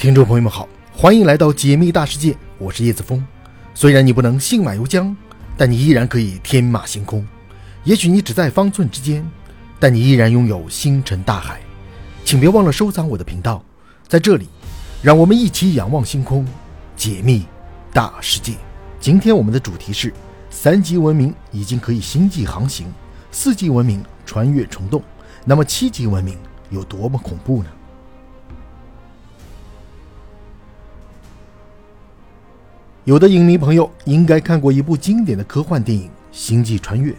听众朋友们好，欢迎来到解密大世界，我是叶子峰。虽然你不能信马由缰，但你依然可以天马行空。也许你只在方寸之间，但你依然拥有星辰大海。请别忘了收藏我的频道，在这里，让我们一起仰望星空，解密大世界。今天我们的主题是：三级文明已经可以星际航行，四级文明穿越虫洞，那么七级文明有多么恐怖呢？有的影迷朋友应该看过一部经典的科幻电影《星际穿越》。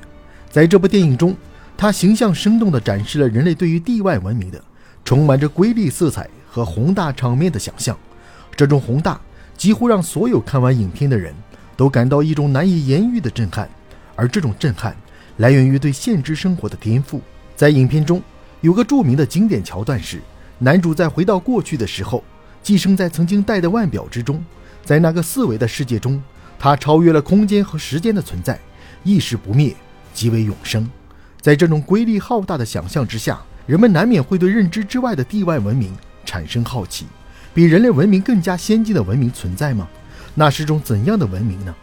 在这部电影中，它形象生动地展示了人类对于地外文明的充满着瑰丽色彩和宏大场面的想象。这种宏大几乎让所有看完影片的人都感到一种难以言喻的震撼，而这种震撼来源于对现实生活的颠覆。在影片中，有个著名的经典桥段是，男主在回到过去的时候，寄生在曾经戴的腕表之中。在那个四维的世界中，它超越了空间和时间的存在，意识不灭，即为永生。在这种瑰丽浩大的想象之下，人们难免会对认知之外的地外文明产生好奇。比人类文明更加先进的文明存在吗？那是种怎样的文明呢？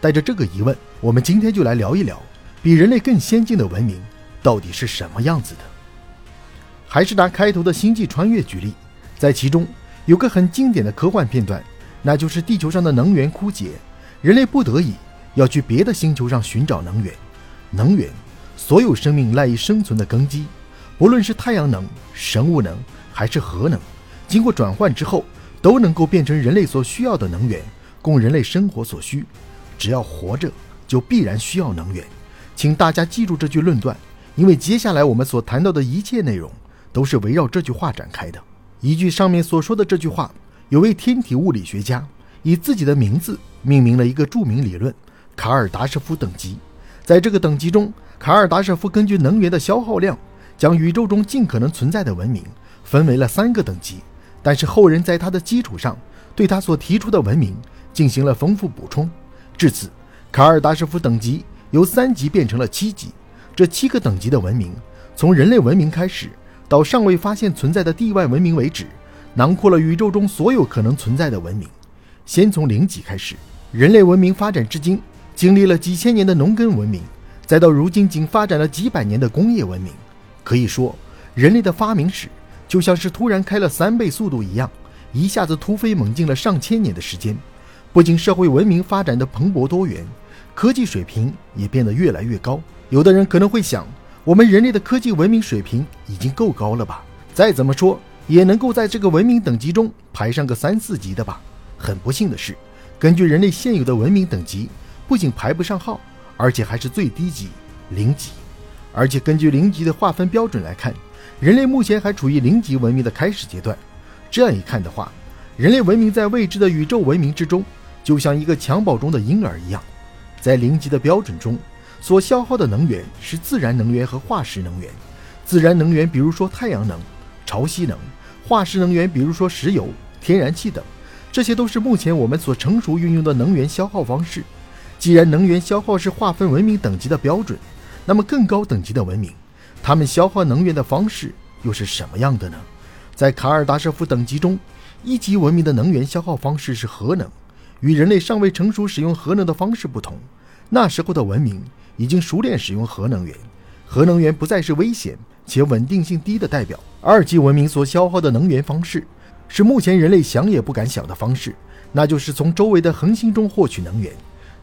带着这个疑问，我们今天就来聊一聊，比人类更先进的文明到底是什么样子的。还是拿开头的星际穿越举例，在其中有个很经典的科幻片段。那就是地球上的能源枯竭，人类不得已要去别的星球上寻找能源。能源，所有生命赖以生存的根基，不论是太阳能、生物能还是核能，经过转换之后，都能够变成人类所需要的能源，供人类生活所需。只要活着，就必然需要能源。请大家记住这句论断，因为接下来我们所谈到的一切内容，都是围绕这句话展开的。依据上面所说的这句话。有位天体物理学家以自己的名字命名了一个著名理论——卡尔达舍夫等级。在这个等级中，卡尔达舍夫根据能源的消耗量，将宇宙中尽可能存在的文明分为了三个等级。但是后人在他的基础上，对他所提出的文明进行了丰富补充。至此，卡尔达舍夫等级由三级变成了七级。这七个等级的文明，从人类文明开始，到尚未发现存在的地外文明为止。囊括了宇宙中所有可能存在的文明。先从零级开始，人类文明发展至今，经历了几千年的农耕文明，再到如今仅发展了几百年的工业文明。可以说，人类的发明史就像是突然开了三倍速度一样，一下子突飞猛进了上千年的时间。不仅社会文明发展的蓬勃多元，科技水平也变得越来越高。有的人可能会想，我们人类的科技文明水平已经够高了吧？再怎么说。也能够在这个文明等级中排上个三四级的吧。很不幸的是，根据人类现有的文明等级，不仅排不上号，而且还是最低级零级。而且根据零级的划分标准来看，人类目前还处于零级文明的开始阶段。这样一看的话，人类文明在未知的宇宙文明之中，就像一个襁褓中的婴儿一样。在零级的标准中，所消耗的能源是自然能源和化石能源。自然能源，比如说太阳能。潮汐能、化石能源，比如说石油、天然气等，这些都是目前我们所成熟运用的能源消耗方式。既然能源消耗是划分文明等级的标准，那么更高等级的文明，他们消耗能源的方式又是什么样的呢？在卡尔达舍夫等级中，一级文明的能源消耗方式是核能。与人类尚未成熟使用核能的方式不同，那时候的文明已经熟练使用核能源，核能源不再是危险。且稳定性低的代表，二级文明所消耗的能源方式，是目前人类想也不敢想的方式，那就是从周围的恒星中获取能源。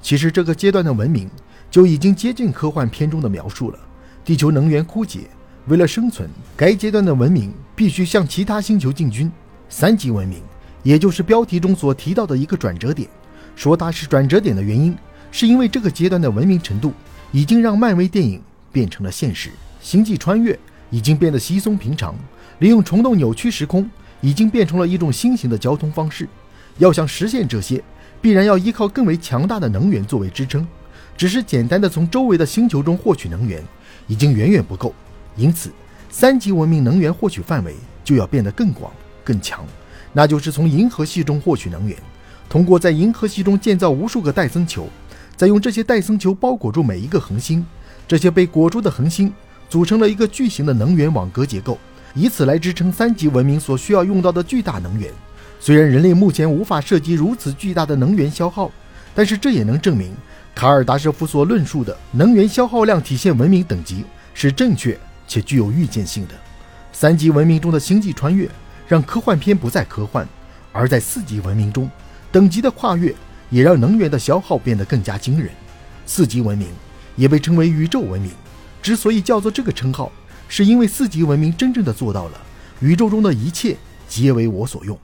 其实这个阶段的文明就已经接近科幻片中的描述了。地球能源枯竭，为了生存，该阶段的文明必须向其他星球进军。三级文明，也就是标题中所提到的一个转折点。说它是转折点的原因，是因为这个阶段的文明程度已经让漫威电影变成了现实，星际穿越。已经变得稀松平常，利用虫洞扭曲时空，已经变成了一种新型的交通方式。要想实现这些，必然要依靠更为强大的能源作为支撑。只是简单的从周围的星球中获取能源，已经远远不够。因此，三级文明能源获取范围就要变得更广、更强，那就是从银河系中获取能源，通过在银河系中建造无数个戴森球，再用这些戴森球包裹住每一个恒星。这些被裹住的恒星。组成了一个巨型的能源网格结构，以此来支撑三级文明所需要用到的巨大能源。虽然人类目前无法涉及如此巨大的能源消耗，但是这也能证明卡尔达舍夫所论述的能源消耗量体现文明等级是正确且具有预见性的。三级文明中的星际穿越让科幻片不再科幻，而在四级文明中，等级的跨越也让能源的消耗变得更加惊人。四级文明也被称为宇宙文明，之所以叫做这个称号，是因为四级文明真正的做到了宇宙中的一切皆为我所用。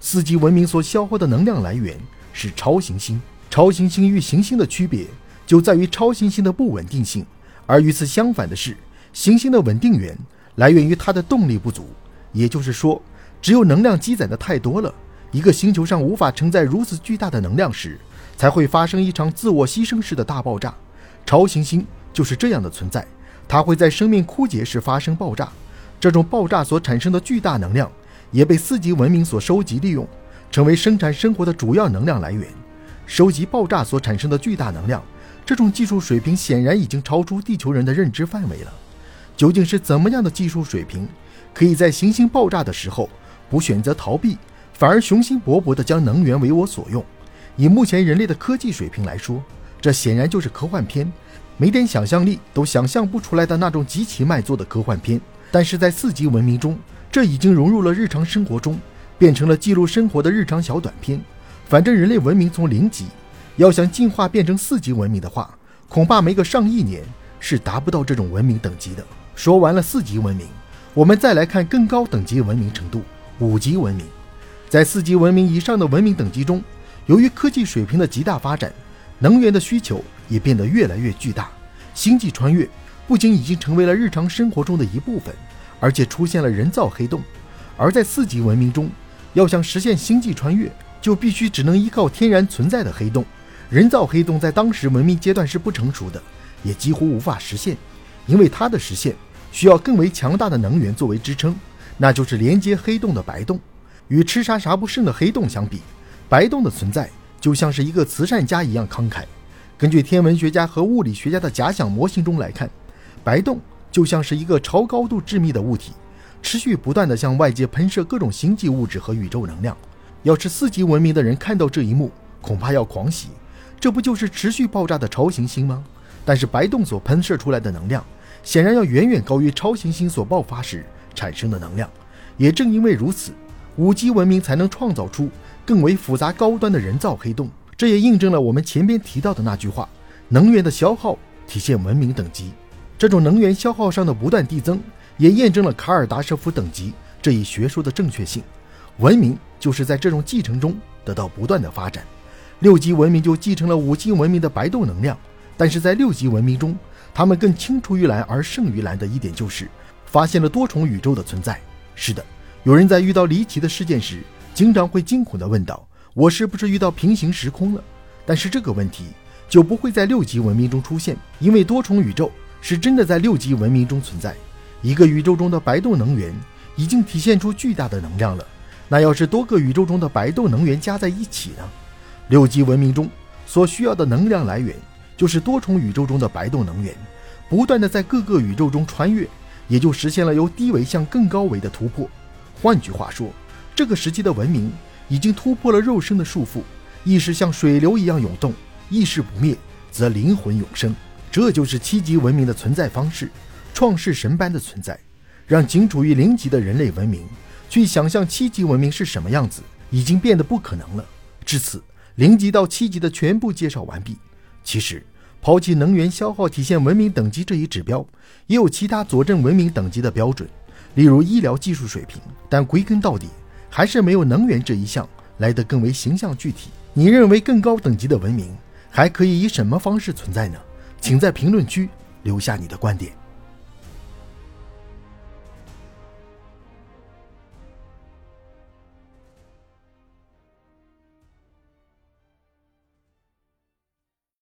四级文明所消耗的能量来源是超行星，超行星与行星的区别就在于超行星的不稳定性，而与此相反的是，行星的稳定源。来源于它的动力不足，也就是说，只有能量积攒的太多了，一个星球上无法承载如此巨大的能量时，才会发生一场自我牺牲式的大爆炸。超行星就是这样的存在，它会在生命枯竭时发生爆炸，这种爆炸所产生的巨大能量也被四级文明所收集利用，成为生产生活的主要能量来源。收集爆炸所产生的巨大能量，这种技术水平显然已经超出地球人的认知范围了。究竟是怎么样的技术水平，可以在行星爆炸的时候不选择逃避，反而雄心勃勃地将能源为我所用？以目前人类的科技水平来说，这显然就是科幻片，没点想象力都想象不出来的那种极其卖座的科幻片。但是在四级文明中，这已经融入了日常生活中，变成了记录生活的日常小短片。反正人类文明从零级要想进化变成四级文明的话，恐怕没个上亿年是达不到这种文明等级的。说完了四级文明，我们再来看更高等级文明程度——五级文明。在四级文明以上的文明等级中，由于科技水平的极大发展，能源的需求也变得越来越巨大。星际穿越不仅已经成为了日常生活中的一部分，而且出现了人造黑洞。而在四级文明中，要想实现星际穿越，就必须只能依靠天然存在的黑洞。人造黑洞在当时文明阶段是不成熟的，也几乎无法实现，因为它的实现。需要更为强大的能源作为支撑，那就是连接黑洞的白洞。与吃啥啥不剩的黑洞相比，白洞的存在就像是一个慈善家一样慷慨。根据天文学家和物理学家的假想模型中来看，白洞就像是一个超高度致密的物体，持续不断地向外界喷射各种星际物质和宇宙能量。要是四级文明的人看到这一幕，恐怕要狂喜。这不就是持续爆炸的超行星吗？但是白洞所喷射出来的能量。显然要远远高于超行星所爆发时产生的能量，也正因为如此，五级文明才能创造出更为复杂高端的人造黑洞。这也印证了我们前边提到的那句话：能源的消耗体现文明等级。这种能源消耗上的不断递增，也验证了卡尔达舍夫等级这一学说的正确性。文明就是在这种继承中得到不断的发展。六级文明就继承了五级文明的白洞能量，但是在六级文明中。他们更青出于蓝而胜于蓝的一点就是，发现了多重宇宙的存在。是的，有人在遇到离奇的事件时，经常会惊恐地问道：“我是不是遇到平行时空了？”但是这个问题就不会在六级文明中出现，因为多重宇宙是真的在六级文明中存在。一个宇宙中的白洞能源已经体现出巨大的能量了，那要是多个宇宙中的白洞能源加在一起呢？六级文明中所需要的能量来源。就是多重宇宙中的白洞能源，不断的在各个宇宙中穿越，也就实现了由低维向更高维的突破。换句话说，这个时期的文明已经突破了肉身的束缚，意识像水流一样涌动，意识不灭则灵魂永生。这就是七级文明的存在方式，创世神般的存在，让仅处于零级的人类文明去想象七级文明是什么样子，已经变得不可能了。至此，零级到七级的全部介绍完毕。其实，抛弃能源消耗体现文明等级这一指标，也有其他佐证文明等级的标准，例如医疗技术水平。但归根到底，还是没有能源这一项来得更为形象具体。你认为更高等级的文明还可以以什么方式存在呢？请在评论区留下你的观点。